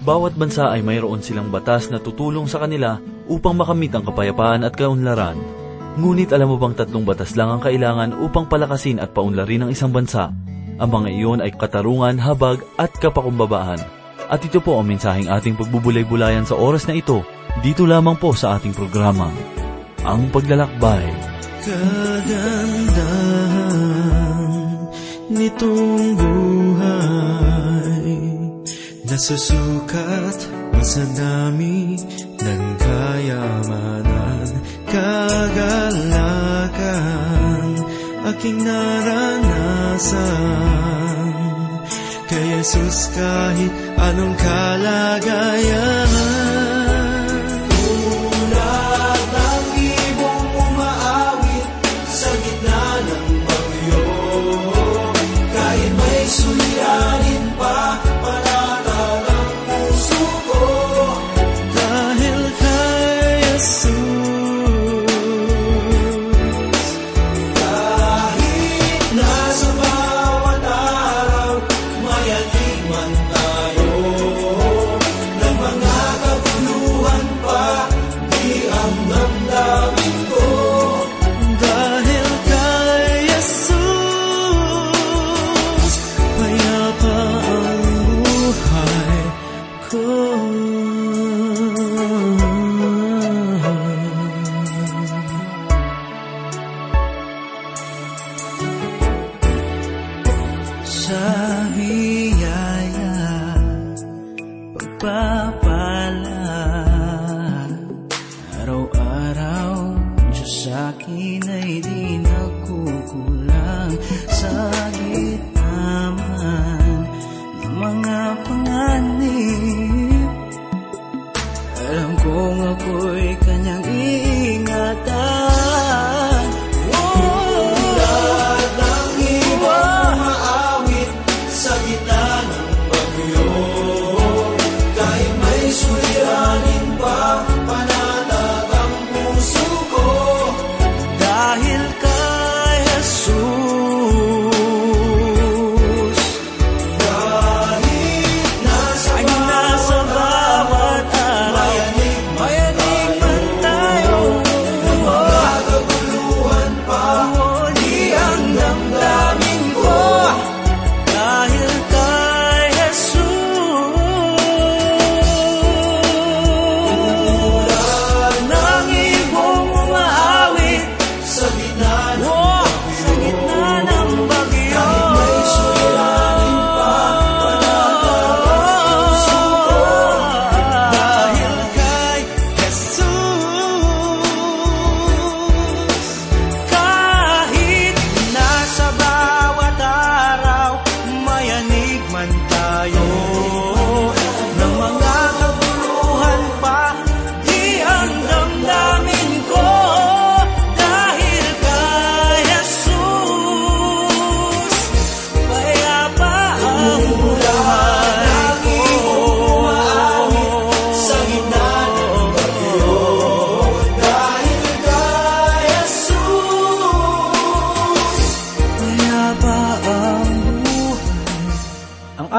Bawat bansa ay mayroon silang batas na tutulong sa kanila upang makamit ang kapayapaan at kaunlaran. Ngunit alam mo bang tatlong batas lang ang kailangan upang palakasin at paunlarin ang isang bansa? Ang mga iyon ay katarungan, habag at kapakumbabaan. At ito po ang mensaheng ating pagbubulay-bulayan sa oras na ito, dito lamang po sa ating programa, Ang Paglalakbay. Kagandahan nitong buhay Nasusukat ba sa dami ng kayamanan Kagalakan aking naranasan. Kay Jesus kahit anong kalagayan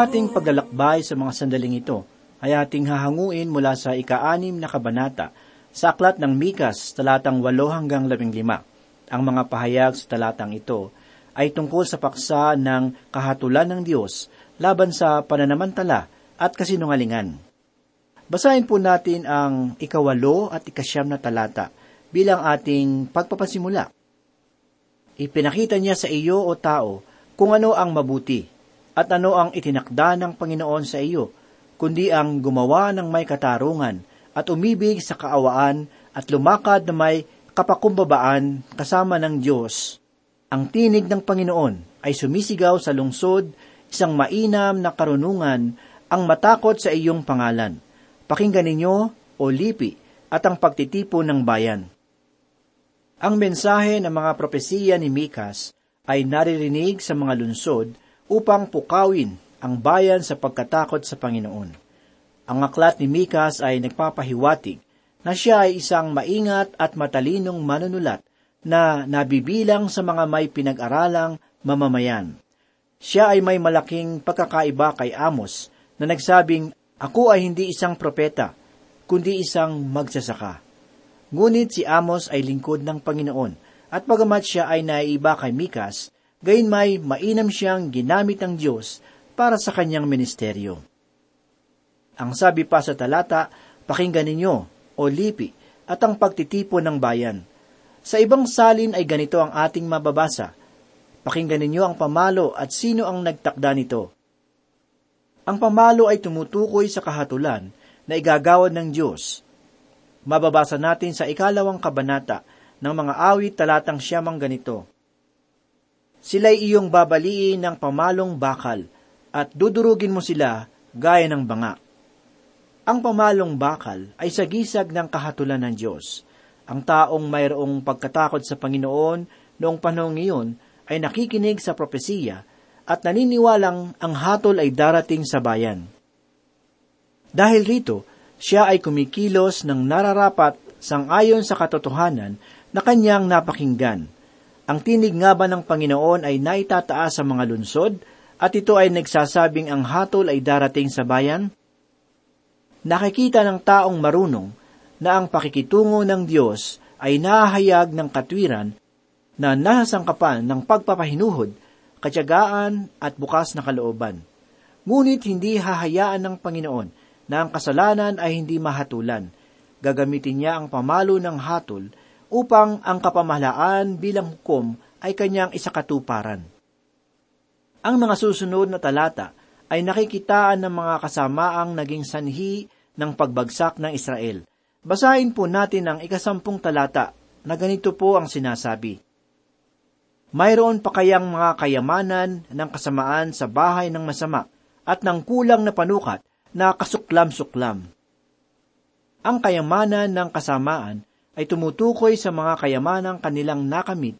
ating paglalakbay sa mga sandaling ito ay ating hahanguin mula sa ika-anim na kabanata sa aklat ng Mikas, talatang 8 hanggang 15. Ang mga pahayag sa talatang ito ay tungkol sa paksa ng kahatulan ng Diyos laban sa pananamantala at kasinungalingan. Basahin po natin ang ikawalo at ikasyam na talata bilang ating pagpapasimula. Ipinakita niya sa iyo o tao kung ano ang mabuti at ano ang itinakda ng Panginoon sa iyo, kundi ang gumawa ng may katarungan at umibig sa kaawaan at lumakad na may kapakumbabaan kasama ng Diyos. Ang tinig ng Panginoon ay sumisigaw sa lungsod, isang mainam na karunungan ang matakot sa iyong pangalan. Pakinggan ninyo, o lipi, at ang pagtitipo ng bayan. Ang mensahe ng mga propesiya ni Mikas ay naririnig sa mga lunsod upang pukawin ang bayan sa pagkatakot sa Panginoon. Ang aklat ni Mikas ay nagpapahiwatig na siya ay isang maingat at matalinong manunulat na nabibilang sa mga may pinag-aralang mamamayan. Siya ay may malaking pagkakaiba kay Amos na nagsabing Ako ay hindi isang propeta, kundi isang magsasaka. Ngunit si Amos ay lingkod ng Panginoon, at pagamat siya ay naiiba kay Mikas, gayon may mainam siyang ginamit ng Diyos para sa kanyang ministeryo. Ang sabi pa sa talata, pakinggan ninyo, o lipi, at ang pagtitipo ng bayan. Sa ibang salin ay ganito ang ating mababasa. Pakinggan ninyo ang pamalo at sino ang nagtakda nito. Ang pamalo ay tumutukoy sa kahatulan na igagawad ng Diyos. Mababasa natin sa ikalawang kabanata ng mga awit talatang siyamang ganito. Sila'y iyong babaliin ng pamalong bakal at dudurugin mo sila gaya ng banga. Ang pamalong bakal ay sagisag ng kahatulan ng Diyos. Ang taong mayroong pagkatakot sa Panginoon noong panahong iyon ay nakikinig sa propesiya at naniniwalang ang hatol ay darating sa bayan. Dahil rito, siya ay kumikilos ng nararapat sangayon sa katotohanan na kanyang napakinggan. Ang tinig nga ba ng Panginoon ay naitataas sa mga lunsod at ito ay nagsasabing ang hatol ay darating sa bayan? Nakikita ng taong marunong na ang pakikitungo ng Diyos ay nahayag ng katwiran na nasasangkapan ng pagpapahinuhod katyagaan at bukas na kalooban. Ngunit hindi hahayaan ng Panginoon na ang kasalanan ay hindi mahatulan. Gagamitin niya ang pamalo ng hatol upang ang kapamahalaan bilang hukom ay kanyang isakatuparan. Ang mga susunod na talata ay nakikitaan ng mga kasamaang naging sanhi ng pagbagsak ng Israel. Basahin po natin ang ikasampung talata na ganito po ang sinasabi. Mayroon pa kayang mga kayamanan ng kasamaan sa bahay ng masama at ng kulang na panukat na kasuklam-suklam. Ang kayamanan ng kasamaan ay tumutukoy sa mga kayamanang kanilang nakamit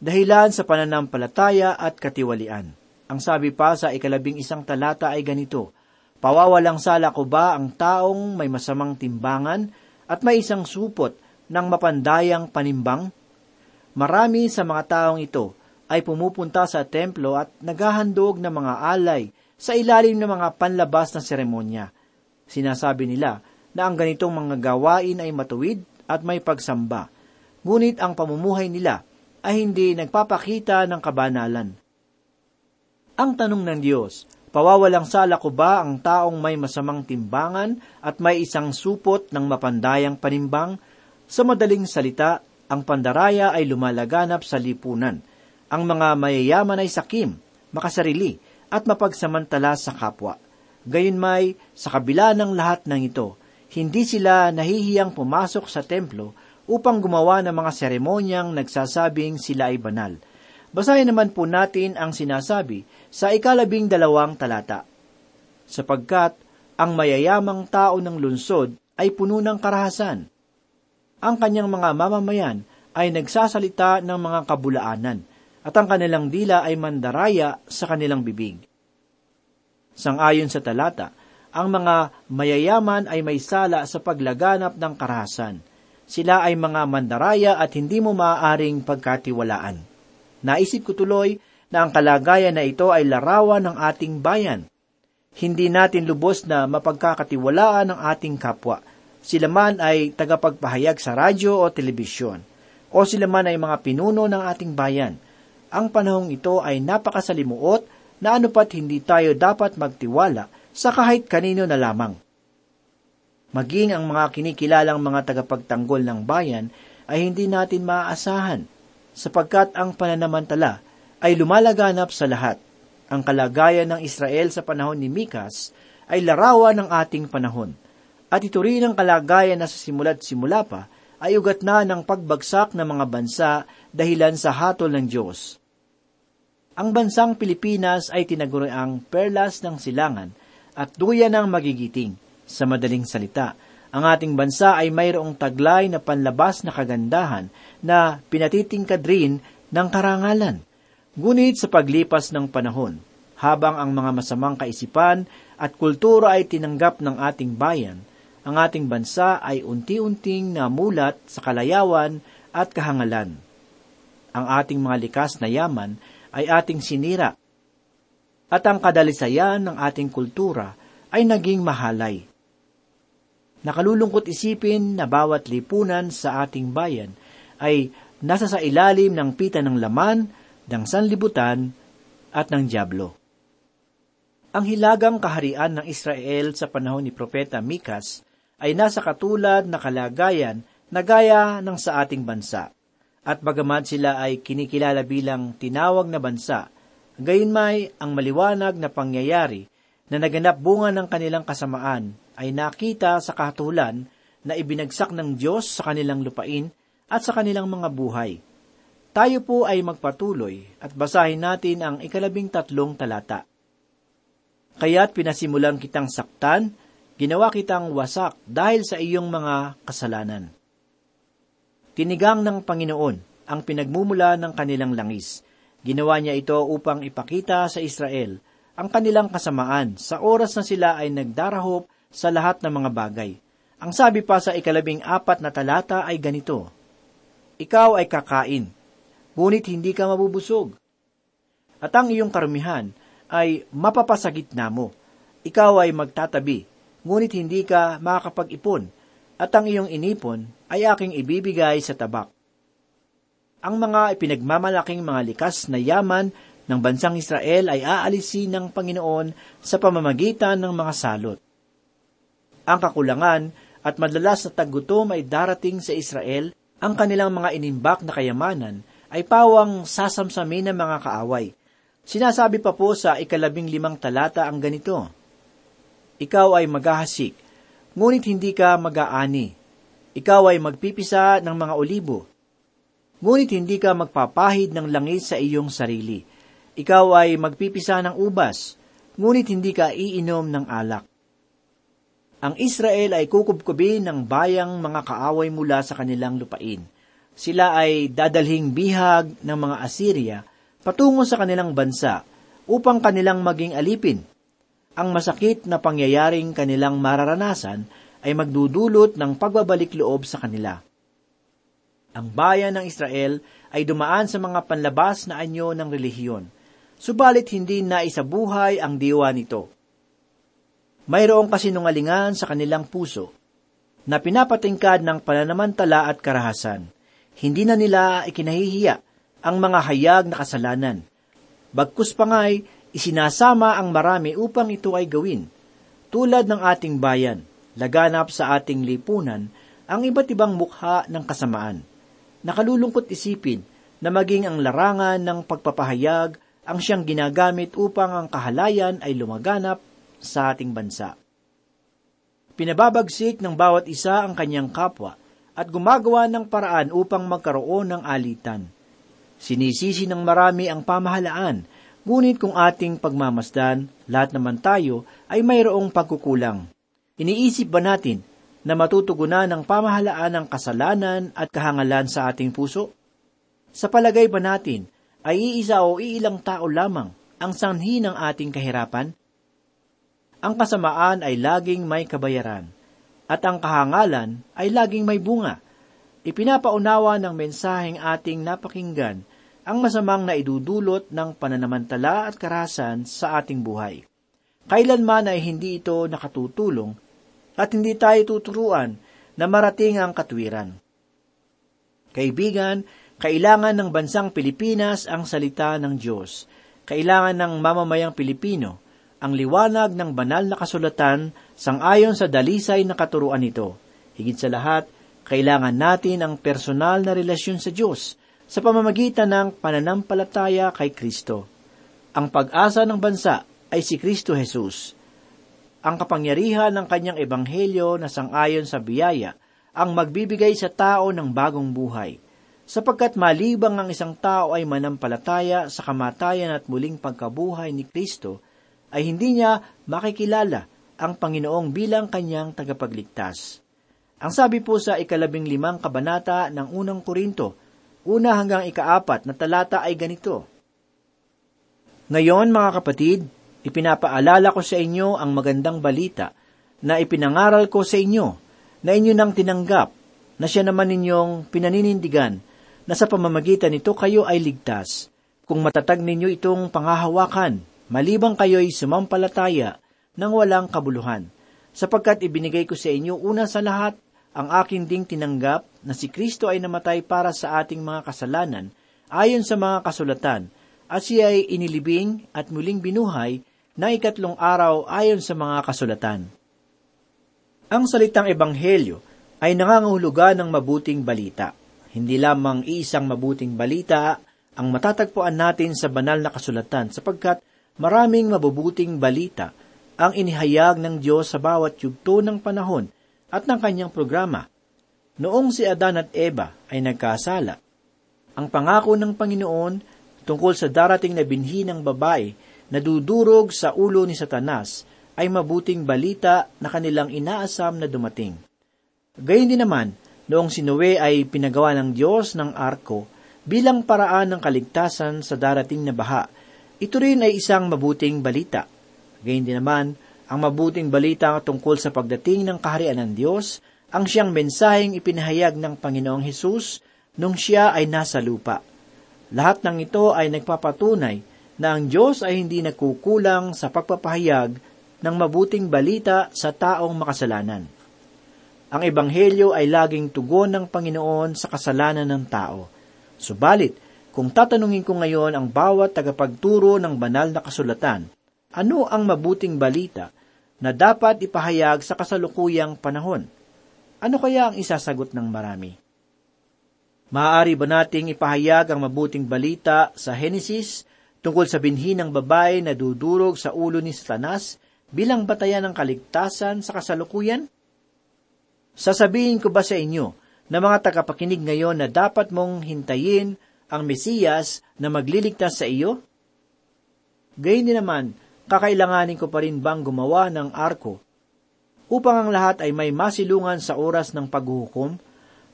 dahilan sa pananampalataya at katiwalian. Ang sabi pa sa ikalabing isang talata ay ganito, Pawawalang sala ko ba ang taong may masamang timbangan at may isang supot ng mapandayang panimbang? Marami sa mga taong ito ay pumupunta sa templo at naghahandog ng mga alay sa ilalim ng mga panlabas na seremonya. Sinasabi nila na ang ganitong mga gawain ay matuwid at may pagsamba, ngunit ang pamumuhay nila ay hindi nagpapakita ng kabanalan. Ang tanong ng Diyos, pawawalang sala ko ba ang taong may masamang timbangan at may isang supot ng mapandayang panimbang? Sa madaling salita, ang pandaraya ay lumalaganap sa lipunan. Ang mga mayayaman ay sakim, makasarili, at mapagsamantala sa kapwa. Gayunmay, sa kabila ng lahat ng ito, hindi sila nahihiyang pumasok sa templo upang gumawa ng mga seremonyang nagsasabing sila ay banal. Basahin naman po natin ang sinasabi sa ikalabing dalawang talata. Sapagkat ang mayayamang tao ng lunsod ay puno ng karahasan, ang kanyang mga mamamayan ay nagsasalita ng mga kabulaanan, at ang kanilang dila ay mandaraya sa kanilang bibig. Sangayon sa talata, ang mga mayayaman ay may sala sa paglaganap ng karahasan. Sila ay mga mandaraya at hindi mo maaaring pagkatiwalaan. Naisip ko tuloy na ang kalagayan na ito ay larawan ng ating bayan. Hindi natin lubos na mapagkakatiwalaan ng ating kapwa sila man ay tagapagpahayag sa radyo o telebisyon, o sila man ay mga pinuno ng ating bayan. Ang panahong ito ay napakasalimuot na anupat hindi tayo dapat magtiwala sa kahit kanino na lamang. Maging ang mga kinikilalang mga tagapagtanggol ng bayan ay hindi natin maaasahan, sapagkat ang pananamantala ay lumalaganap sa lahat. Ang kalagayan ng Israel sa panahon ni Mikas ay larawan ng ating panahon – at ito rin ang kalagayan na sa simula't simula pa ay ugat na ng pagbagsak ng mga bansa dahilan sa hatol ng Diyos. Ang bansang Pilipinas ay tinaguriang perlas ng silangan at duyan ng magigiting. Sa madaling salita, ang ating bansa ay mayroong taglay na panlabas na kagandahan na pinatitingkad rin ng karangalan. Ngunit sa paglipas ng panahon, habang ang mga masamang kaisipan at kultura ay tinanggap ng ating bayan, ang ating bansa ay unti-unting namulat sa kalayawan at kahangalan. Ang ating mga likas na yaman ay ating sinira. At ang kadalisayan ng ating kultura ay naging mahalay. Nakalulungkot isipin na bawat lipunan sa ating bayan ay nasa sa ilalim ng pita ng laman, ng sanlibutan, at ng Diablo. Ang hilagang kaharian ng Israel sa panahon ni Propeta Mikas ay nasa katulad na kalagayan na gaya ng sa ating bansa. At bagamat sila ay kinikilala bilang tinawag na bansa, gayon may ang maliwanag na pangyayari na naganap bunga ng kanilang kasamaan ay nakita sa kahatulan na ibinagsak ng Diyos sa kanilang lupain at sa kanilang mga buhay. Tayo po ay magpatuloy at basahin natin ang ikalabing tatlong talata. Kaya't pinasimulang kitang saktan, ginawa kitang wasak dahil sa iyong mga kasalanan. Tinigang ng Panginoon ang pinagmumula ng kanilang langis. Ginawa niya ito upang ipakita sa Israel ang kanilang kasamaan sa oras na sila ay nagdarahop sa lahat ng mga bagay. Ang sabi pa sa ikalabing apat na talata ay ganito, Ikaw ay kakain, ngunit hindi ka mabubusog. At ang iyong karumihan ay mapapasagit na mo. Ikaw ay magtatabi, ngunit hindi ka makakapag-ipon, at ang iyong inipon ay aking ibibigay sa tabak. Ang mga ipinagmamalaking mga likas na yaman ng bansang Israel ay aalisin ng Panginoon sa pamamagitan ng mga salot. Ang kakulangan at madalas na taggutom ay darating sa Israel, ang kanilang mga inimbak na kayamanan ay pawang sasamsamin ng mga kaaway. Sinasabi pa po sa ikalabing limang talata ang ganito, Ikaw ay maghahasik, ngunit hindi ka mag-aani. Ikaw ay magpipisa ng mga olibo, ngunit hindi ka magpapahid ng langis sa iyong sarili. Ikaw ay magpipisa ng ubas, ngunit hindi ka iinom ng alak ang Israel ay kukubkubin ng bayang mga kaaway mula sa kanilang lupain. Sila ay dadalhing bihag ng mga Assyria patungo sa kanilang bansa upang kanilang maging alipin. Ang masakit na pangyayaring kanilang mararanasan ay magdudulot ng pagbabalik loob sa kanila. Ang bayan ng Israel ay dumaan sa mga panlabas na anyo ng relihiyon, subalit hindi na isabuhay ang diwa nito mayroong kasinungalingan sa kanilang puso na pinapatingkad ng pananamantala at karahasan. Hindi na nila ikinahihiya ang mga hayag na kasalanan. Bagkus pa nga'y isinasama ang marami upang ito ay gawin. Tulad ng ating bayan, laganap sa ating lipunan ang iba't ibang mukha ng kasamaan. Nakalulungkot isipin na maging ang larangan ng pagpapahayag ang siyang ginagamit upang ang kahalayan ay lumaganap sa ating bansa. Pinababagsik ng bawat isa ang kanyang kapwa at gumagawa ng paraan upang magkaroon ng alitan. Sinisisi ng marami ang pamahalaan, ngunit kung ating pagmamasdan, lahat naman tayo ay mayroong pagkukulang. Iniisip ba natin na matutugunan ng pamahalaan ang kasalanan at kahangalan sa ating puso? Sa palagay ba natin ay iisa o iilang tao lamang ang sanhi ng ating kahirapan? ang kasamaan ay laging may kabayaran, at ang kahangalan ay laging may bunga. Ipinapaunawa ng mensaheng ating napakinggan ang masamang na idudulot ng pananamantala at karahasan sa ating buhay. Kailanman ay hindi ito nakatutulong at hindi tayo tuturuan na marating ang katwiran. Kaibigan, kailangan ng bansang Pilipinas ang salita ng Diyos. Kailangan ng mamamayang Pilipino ang liwanag ng banal na kasulatan sangayon sa dalisay na katuruan nito. Higit sa lahat, kailangan natin ang personal na relasyon sa Diyos sa pamamagitan ng pananampalataya kay Kristo. Ang pag-asa ng bansa ay si Kristo Jesus. Ang kapangyarihan ng kanyang ebanghelyo na sangayon sa biyaya ang magbibigay sa tao ng bagong buhay, sapagkat malibang ang isang tao ay manampalataya sa kamatayan at muling pagkabuhay ni Kristo, ay hindi niya makikilala ang Panginoong bilang kanyang tagapagligtas. Ang sabi po sa ikalabing limang kabanata ng unang Korinto, una hanggang ikaapat na talata ay ganito. Ngayon, mga kapatid, ipinapaalala ko sa inyo ang magandang balita na ipinangaral ko sa inyo, na inyo nang tinanggap, na siya naman ninyong pinaninindigan, na sa pamamagitan nito kayo ay ligtas, kung matatag ninyo itong pangahawakan, malibang kayo'y sumampalataya ng walang kabuluhan, sapagkat ibinigay ko sa inyo una sa lahat ang aking ding tinanggap na si Kristo ay namatay para sa ating mga kasalanan ayon sa mga kasulatan, at siya ay inilibing at muling binuhay na ikatlong araw ayon sa mga kasulatan. Ang salitang ebanghelyo ay nangangahulugan ng mabuting balita. Hindi lamang iisang mabuting balita ang matatagpuan natin sa banal na kasulatan sapagkat maraming mabubuting balita ang inihayag ng Diyos sa bawat yugto ng panahon at ng kanyang programa. Noong si Adan at Eva ay nagkasala, ang pangako ng Panginoon tungkol sa darating na binhi ng babae na dudurog sa ulo ni Satanas ay mabuting balita na kanilang inaasam na dumating. Gayun din naman, noong si Noe ay pinagawa ng Diyos ng arko bilang paraan ng kaligtasan sa darating na baha, ito rin ay isang mabuting balita. Gayun din naman, ang mabuting balita tungkol sa pagdating ng kaharian ng Diyos ang siyang mensaheng ipinahayag ng Panginoong Hesus nung siya ay nasa lupa. Lahat ng ito ay nagpapatunay na ang Diyos ay hindi nagkukulang sa pagpapahayag ng mabuting balita sa taong makasalanan. Ang Ebanghelyo ay laging tugon ng Panginoon sa kasalanan ng tao. Subalit, kung tatanungin ko ngayon ang bawat tagapagturo ng banal na kasulatan, ano ang mabuting balita na dapat ipahayag sa kasalukuyang panahon? Ano kaya ang isasagot ng marami? Maaari ba nating ipahayag ang mabuting balita sa Henesis tungkol sa binhi ng babae na dudurog sa ulo ni Satanas bilang batayan ng kaligtasan sa kasalukuyan? Sasabihin ko ba sa inyo na mga tagapakinig ngayon na dapat mong hintayin ang Mesiyas na magliligtas sa iyo? Gayun din naman, kakailanganin ko pa rin bang gumawa ng arko upang ang lahat ay may masilungan sa oras ng paghuhukom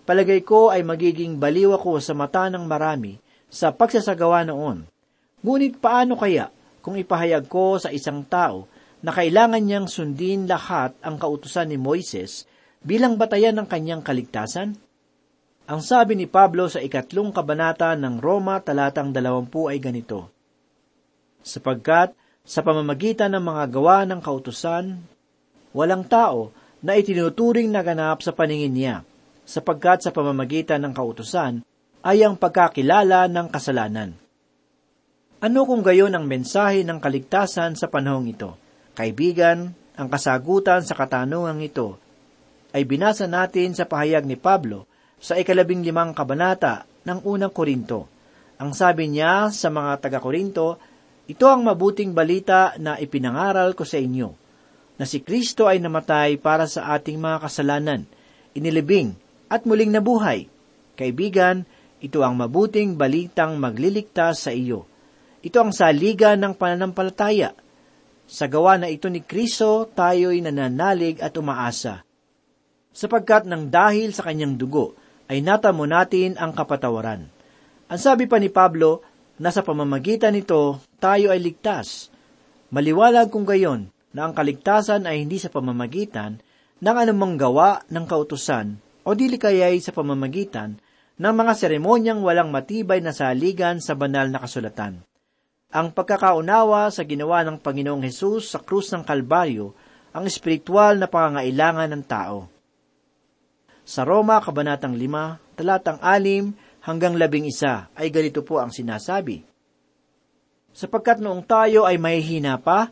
palagay ko ay magiging baliw ako sa mata ng marami sa pagsasagawa noon. Ngunit paano kaya kung ipahayag ko sa isang tao na kailangan niyang sundin lahat ang kautusan ni Moises bilang batayan ng kanyang kaligtasan? Ang sabi ni Pablo sa ikatlong kabanata ng Roma talatang dalawampu ay ganito, Sapagkat sa pamamagitan ng mga gawa ng kautusan, walang tao na itinuturing na ganap sa paningin niya, sapagkat sa pamamagitan ng kautusan ay ang pagkakilala ng kasalanan. Ano kung gayon ang mensahe ng kaligtasan sa panahong ito? Kaibigan, ang kasagutan sa katanungang ito ay binasa natin sa pahayag ni Pablo sa ikalabing limang kabanata ng unang Korinto. Ang sabi niya sa mga taga-Korinto, ito ang mabuting balita na ipinangaral ko sa inyo, na si Kristo ay namatay para sa ating mga kasalanan, inilibing at muling nabuhay. Kaibigan, ito ang mabuting balitang magliligtas sa iyo. Ito ang saligan ng pananampalataya. Sa gawa na ito ni Kristo, tayo'y nananalig at umaasa. Sapagkat ng dahil sa kanyang dugo, ay natamo natin ang kapatawaran. Ang sabi pa ni Pablo, na sa pamamagitan nito, tayo ay ligtas. Maliwalag kung gayon na ang kaligtasan ay hindi sa pamamagitan ng anumang gawa ng kautusan o dili kaya'y sa pamamagitan ng mga seremonyang walang matibay na saligan sa banal na kasulatan. Ang pagkakaunawa sa ginawa ng Panginoong Hesus sa krus ng Kalbaryo ang espiritual na pangangailangan ng tao. Sa Roma, Kabanatang 5, talatang 6 hanggang 11 ay ganito po ang sinasabi. Sapagkat noong tayo ay mahihina pa,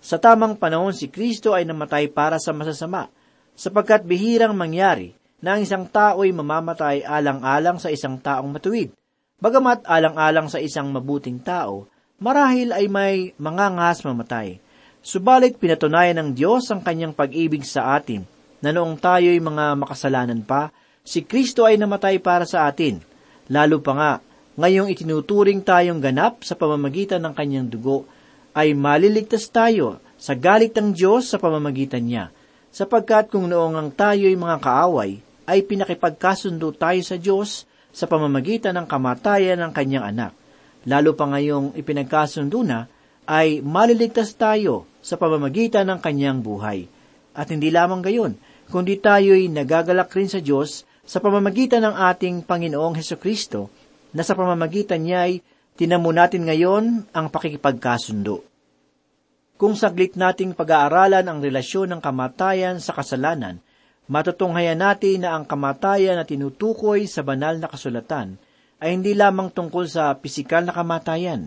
sa tamang panahon si Kristo ay namatay para sa masasama, sapagkat bihirang mangyari na ang isang tao'y mamamatay alang-alang sa isang taong matuwid. Bagamat alang-alang sa isang mabuting tao, marahil ay may mangangas mamatay. Subalit pinatunayan ng Diyos ang kanyang pag-ibig sa atin, na noong tayo'y mga makasalanan pa, si Kristo ay namatay para sa atin. Lalo pa nga, ngayong itinuturing tayong ganap sa pamamagitan ng kanyang dugo, ay maliligtas tayo sa galit ng Diyos sa pamamagitan niya, sapagkat kung noong ang tayo'y mga kaaway, ay pinakipagkasundo tayo sa Diyos sa pamamagitan ng kamatayan ng kanyang anak. Lalo pa ngayong ipinagkasundo na, ay maliligtas tayo sa pamamagitan ng kanyang buhay. At hindi lamang gayon, kundi tayo'y nagagalak rin sa Diyos sa pamamagitan ng ating Panginoong Heso Kristo, na sa pamamagitan niya ay tinamo natin ngayon ang pakikipagkasundo. Kung saglit nating pag-aaralan ang relasyon ng kamatayan sa kasalanan, matutunghayan natin na ang kamatayan na tinutukoy sa banal na kasulatan ay hindi lamang tungkol sa pisikal na kamatayan.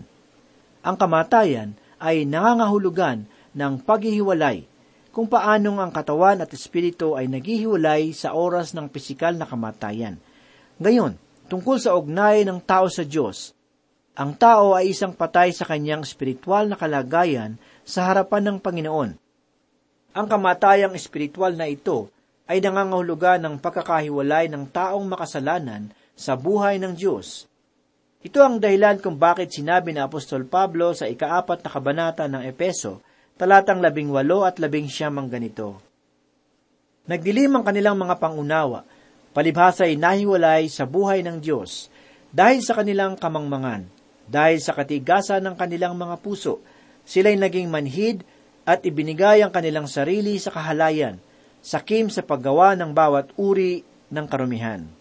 Ang kamatayan ay nangangahulugan ng paghihiwalay kung paanong ang katawan at espiritu ay naghihiwalay sa oras ng pisikal na kamatayan. Ngayon, tungkol sa ugnay ng tao sa Diyos, ang tao ay isang patay sa kanyang espiritual na kalagayan sa harapan ng Panginoon. Ang kamatayang espiritual na ito ay nangangahulugan ng pagkakahiwalay ng taong makasalanan sa buhay ng Diyos. Ito ang dahilan kung bakit sinabi ni Apostol Pablo sa ikaapat na kabanata ng Epeso, talatang labing walo at labing siyam ganito. Nagdilim ang kanilang mga pangunawa, palibhasa ay nahiwalay sa buhay ng Diyos, dahil sa kanilang kamangmangan, dahil sa katigasan ng kanilang mga puso, sila'y naging manhid at ibinigay ang kanilang sarili sa kahalayan, sakim sa paggawa ng bawat uri ng karumihan.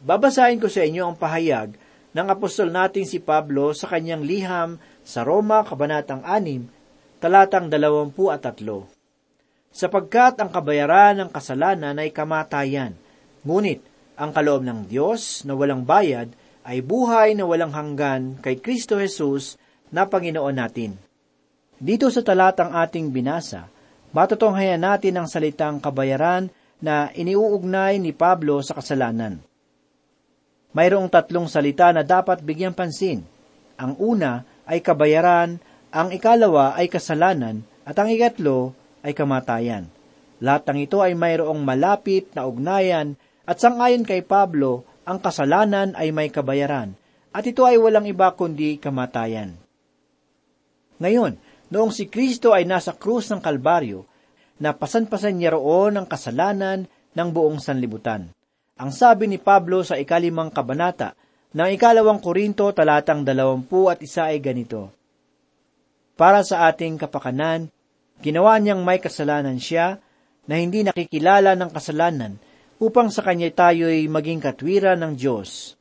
Babasahin ko sa inyo ang pahayag ng apostol nating si Pablo sa kanyang liham sa Roma, Kabanatang 6, talatang 23. Sapagkat ang kabayaran ng kasalanan ay kamatayan, ngunit ang kaloob ng Diyos na walang bayad ay buhay na walang hanggan kay Kristo Jesus na Panginoon natin. Dito sa talatang ating binasa, matutunghayan natin ang salitang kabayaran na iniuugnay ni Pablo sa kasalanan. Mayroong tatlong salita na dapat bigyang pansin. Ang una ay kabayaran, ang ikalawa ay kasalanan, at ang ikatlo ay kamatayan. Lahat ng ito ay mayroong malapit na ugnayan at sangayon kay Pablo, ang kasalanan ay may kabayaran, at ito ay walang iba kundi kamatayan. Ngayon, noong si Kristo ay nasa krus ng Kalbaryo, napasan-pasan niya roon ang kasalanan ng buong sanlibutan. Ang sabi ni Pablo sa ikalimang kabanata ng ikalawang Korinto talatang dalawampu at isa ay ganito, Para sa ating kapakanan, ginawa niyang may kasalanan siya na hindi nakikilala ng kasalanan upang sa kanya tayo'y maging katwiran ng Diyos.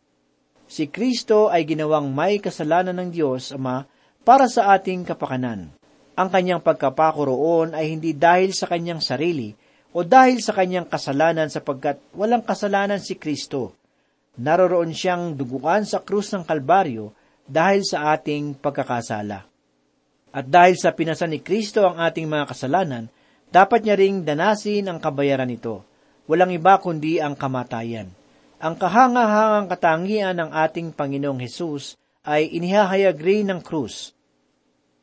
Si Kristo ay ginawang may kasalanan ng Diyos, Ama, para sa ating kapakanan. Ang kanyang pagkapako roon ay hindi dahil sa kanyang sarili o dahil sa kanyang kasalanan sapagkat walang kasalanan si Kristo. Naroroon siyang duguan sa krus ng Kalbaryo dahil sa ating pagkakasala. At dahil sa pinasan ni Kristo ang ating mga kasalanan, dapat niya ring danasin ang kabayaran nito walang iba kundi ang kamatayan. Ang kahangahangang katangian ng ating Panginoong Hesus ay inihahayag rin ng krus.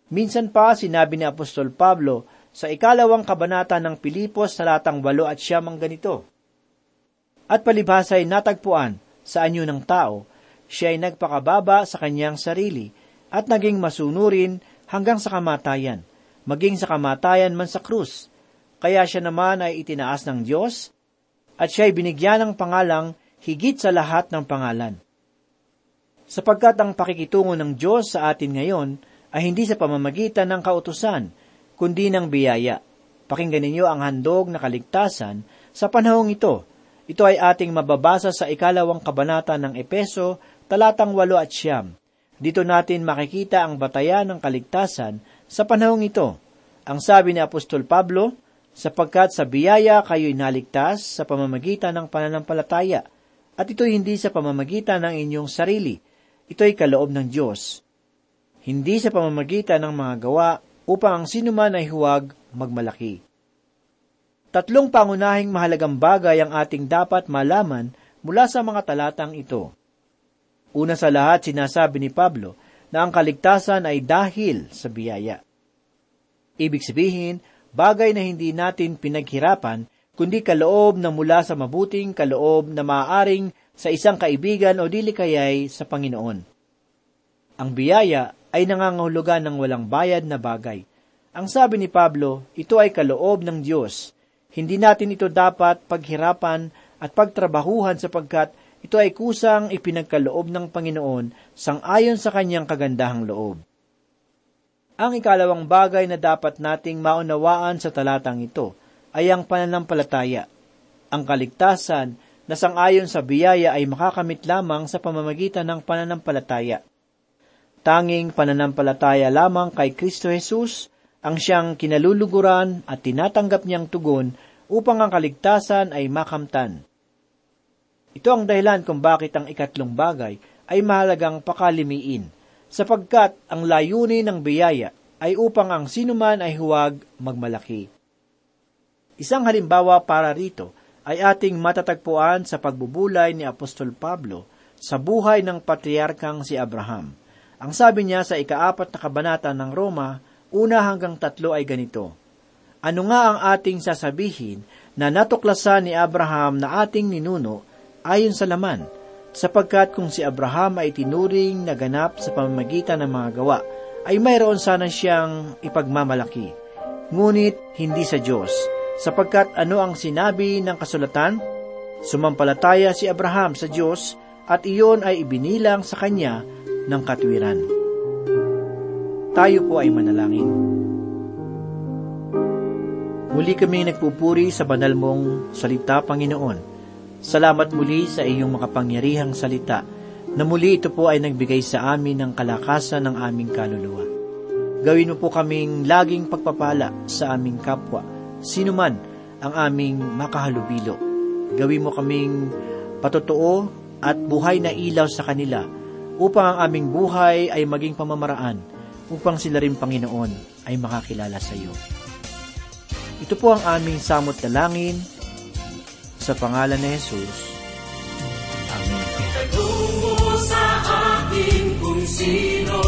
Minsan pa sinabi ni Apostol Pablo sa ikalawang kabanata ng Pilipos sa latang walo at siyam ang ganito. At palibhasa ay natagpuan sa anyo ng tao, siya ay nagpakababa sa kanyang sarili at naging masunurin hanggang sa kamatayan, maging sa kamatayan man sa krus. Kaya siya naman ay itinaas ng Diyos at siya'y binigyan ng pangalang higit sa lahat ng pangalan. Sapagkat ang pakikitungo ng Diyos sa atin ngayon ay hindi sa pamamagitan ng kautusan, kundi ng biyaya. Pakinggan ninyo ang handog na kaligtasan sa panahong ito. Ito ay ating mababasa sa ikalawang kabanata ng Epeso, talatang walo at siyam. Dito natin makikita ang batayan ng kaligtasan sa panahong ito. Ang sabi ni Apostol Pablo, sapagkat sa biyaya kayo'y naligtas sa pamamagitan ng pananampalataya, at ito'y hindi sa pamamagitan ng inyong sarili, ito'y kaloob ng Diyos. Hindi sa pamamagitan ng mga gawa upang ang sinuman ay huwag magmalaki. Tatlong pangunahing mahalagang bagay ang ating dapat malaman mula sa mga talatang ito. Una sa lahat, sinasabi ni Pablo na ang kaligtasan ay dahil sa biyaya. Ibig sabihin, bagay na hindi natin pinaghirapan, kundi kaloob na mula sa mabuting kaloob na maaaring sa isang kaibigan o dili kayay sa Panginoon. Ang biyaya ay nangangahulugan ng walang bayad na bagay. Ang sabi ni Pablo, ito ay kaloob ng Diyos. Hindi natin ito dapat paghirapan at pagtrabahuhan sapagkat ito ay kusang ipinagkaloob ng Panginoon sang-ayon sa kanyang kagandahang loob. Ang ikalawang bagay na dapat nating maunawaan sa talatang ito ay ang pananampalataya. Ang kaligtasan na sangayon sa biyaya ay makakamit lamang sa pamamagitan ng pananampalataya. Tanging pananampalataya lamang kay Kristo Jesus ang siyang kinaluluguran at tinatanggap niyang tugon upang ang kaligtasan ay makamtan. Ito ang dahilan kung bakit ang ikatlong bagay ay mahalagang pakalimiin, sapagkat ang layunin ng biyaya ay upang ang sinuman ay huwag magmalaki. Isang halimbawa para rito ay ating matatagpuan sa pagbubulay ni Apostol Pablo sa buhay ng patriarkang si Abraham. Ang sabi niya sa ikaapat na kabanata ng Roma, una hanggang tatlo ay ganito, Ano nga ang ating sasabihin na natuklasan ni Abraham na ating ninuno ayon sa laman, sapagkat kung si Abraham ay tinuring na ganap sa pamamagitan ng mga gawa, ay mayroon sana siyang ipagmamalaki. Ngunit hindi sa Diyos, sapagkat ano ang sinabi ng kasulatan? Sumampalataya si Abraham sa Diyos at iyon ay ibinilang sa kanya ng katwiran. Tayo po ay manalangin. Muli kami nagpupuri sa banal mong salita, Panginoon. Salamat muli sa iyong makapangyarihang salita na muli ito po ay nagbigay sa amin ng kalakasan ng aming kaluluwa. Gawin mo po kaming laging pagpapala sa aming kapwa, sino man ang aming makahalubilo. Gawin mo kaming patotoo at buhay na ilaw sa kanila upang ang aming buhay ay maging pamamaraan upang sila rin Panginoon ay makakilala sa iyo. Ito po ang aming samot na langin sa pangalan ni Jesus. Amen. Itanong mo sa akin kung sino